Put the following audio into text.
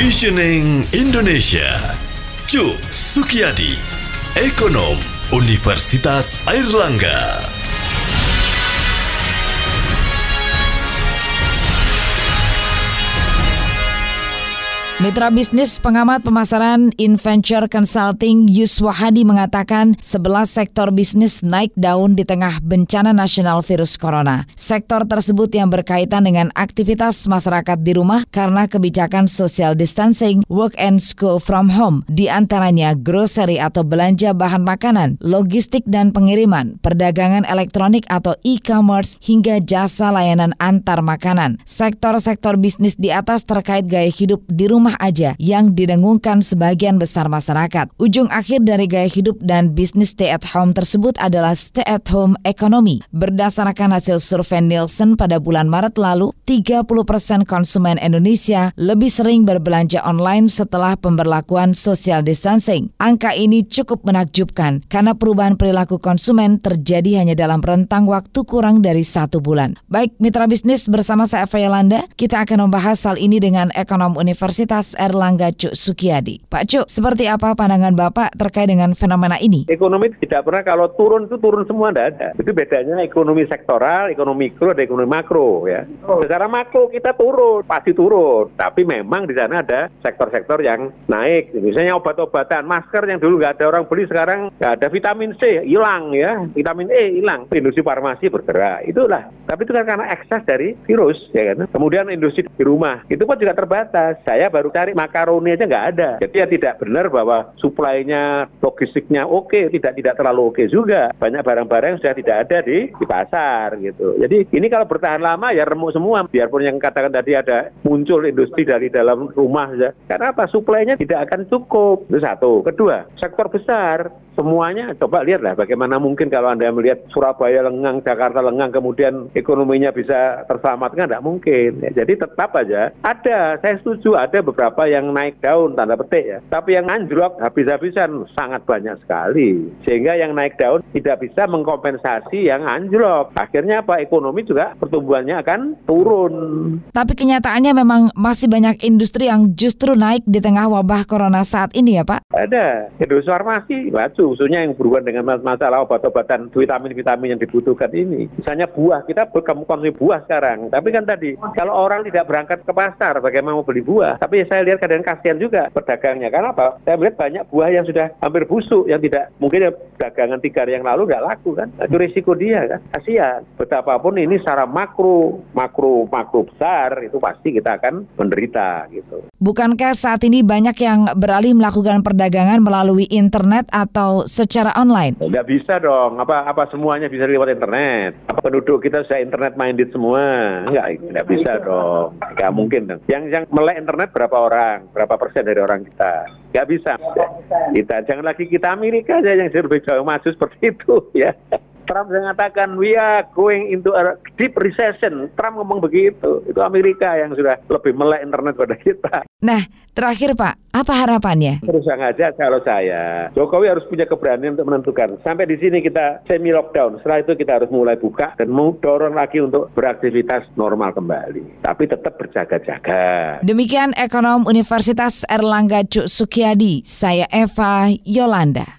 Visioning Indonesia. Cuk Sukiyadi, Ekonom Universitas Airlangga. Mitra bisnis pengamat pemasaran Inventure Consulting Yuswa Hadi mengatakan 11 sektor bisnis naik daun di tengah bencana nasional virus corona. Sektor tersebut yang berkaitan dengan aktivitas masyarakat di rumah karena kebijakan social distancing, work and school from home, di antaranya grocery atau belanja bahan makanan, logistik dan pengiriman, perdagangan elektronik atau e-commerce, hingga jasa layanan antar makanan. Sektor-sektor bisnis di atas terkait gaya hidup di rumah rumah aja yang didengungkan sebagian besar masyarakat. Ujung akhir dari gaya hidup dan bisnis stay at home tersebut adalah stay at home ekonomi. Berdasarkan hasil survei Nielsen pada bulan Maret lalu, 30% konsumen Indonesia lebih sering berbelanja online setelah pemberlakuan social distancing. Angka ini cukup menakjubkan karena perubahan perilaku konsumen terjadi hanya dalam rentang waktu kurang dari satu bulan. Baik, mitra bisnis bersama saya Eva Yolanda, kita akan membahas hal ini dengan ekonom Universitas Universitas Erlangga Cuk Sukiyadi. Pak Cuk, seperti apa pandangan Bapak terkait dengan fenomena ini? Ekonomi tidak pernah kalau turun itu turun semua tidak ada. Itu bedanya ekonomi sektoral, ekonomi mikro, dan ekonomi makro ya. Oh. Secara makro kita turun, pasti turun. Tapi memang di sana ada sektor-sektor yang naik. Misalnya obat-obatan, masker yang dulu nggak ada orang beli sekarang nggak ada vitamin C hilang ya, vitamin E hilang. Industri farmasi bergerak. Itulah. Tapi itu kan karena ekses dari virus ya kan. Kemudian industri di rumah itu pun juga terbatas. Saya baru cari makaroni aja nggak ada. Jadi ya tidak benar bahwa suplainya, logistiknya oke, tidak tidak terlalu oke juga. Banyak barang-barang sudah tidak ada di, di pasar gitu. Jadi ini kalau bertahan lama ya remuk semua. Biarpun yang katakan tadi ada muncul industri dari dalam rumah ya. Karena apa? Suplainya tidak akan cukup. Itu satu. Kedua, sektor besar semuanya coba lihatlah bagaimana mungkin kalau Anda melihat Surabaya lengang, Jakarta lengang, kemudian ekonominya bisa terselamatkan, tidak mungkin. Ya, jadi tetap aja ada, saya setuju ada beberapa yang naik daun, tanda petik ya. Tapi yang anjlok habis-habisan sangat banyak sekali. Sehingga yang naik daun tidak bisa mengkompensasi yang anjlok. Akhirnya apa? Ekonomi juga pertumbuhannya akan turun. Tapi kenyataannya memang masih banyak industri yang justru naik di tengah wabah corona saat ini ya Pak? Ada. Industri farmasi, baju, khususnya yang berhubungan dengan masalah obat-obatan vitamin-vitamin yang dibutuhkan ini. Misalnya buah, kita konsumsi buah sekarang. Tapi kan tadi, kalau orang tidak berangkat ke pasar, bagaimana mau beli buah? Tapi saya lihat kadang kasihan juga pedagangnya. Karena apa? Saya melihat banyak buah yang sudah hampir busuk, yang tidak, mungkin dagangan tiga hari yang lalu nggak laku kan. Itu risiko dia kan. Kasihan. Betapapun ini secara makro, makro, makro besar, itu pasti kita akan menderita gitu. Bukankah saat ini banyak yang beralih melakukan perdagangan melalui internet atau secara online? Tidak bisa dong. Apa apa semuanya bisa lewat internet? Apa penduduk kita sudah internet minded semua? Enggak, tidak bisa dong. Enggak mungkin. Yang yang melek internet berapa orang? Berapa persen dari orang kita? Enggak bisa. Kita jangan lagi kita Amerika aja yang lebih jauh maju seperti itu ya. Trump mengatakan we are going into a deep recession. Trump ngomong begitu. Itu Amerika yang sudah lebih melek internet pada kita. Nah, terakhir Pak, apa harapannya? Terus aja kalau saya, Jokowi harus punya keberanian untuk menentukan. Sampai di sini kita semi lockdown. Setelah itu kita harus mulai buka dan mau dorong lagi untuk beraktivitas normal kembali. Tapi tetap berjaga-jaga. Demikian ekonom Universitas Erlangga Cuk Sukiadi. Saya Eva Yolanda.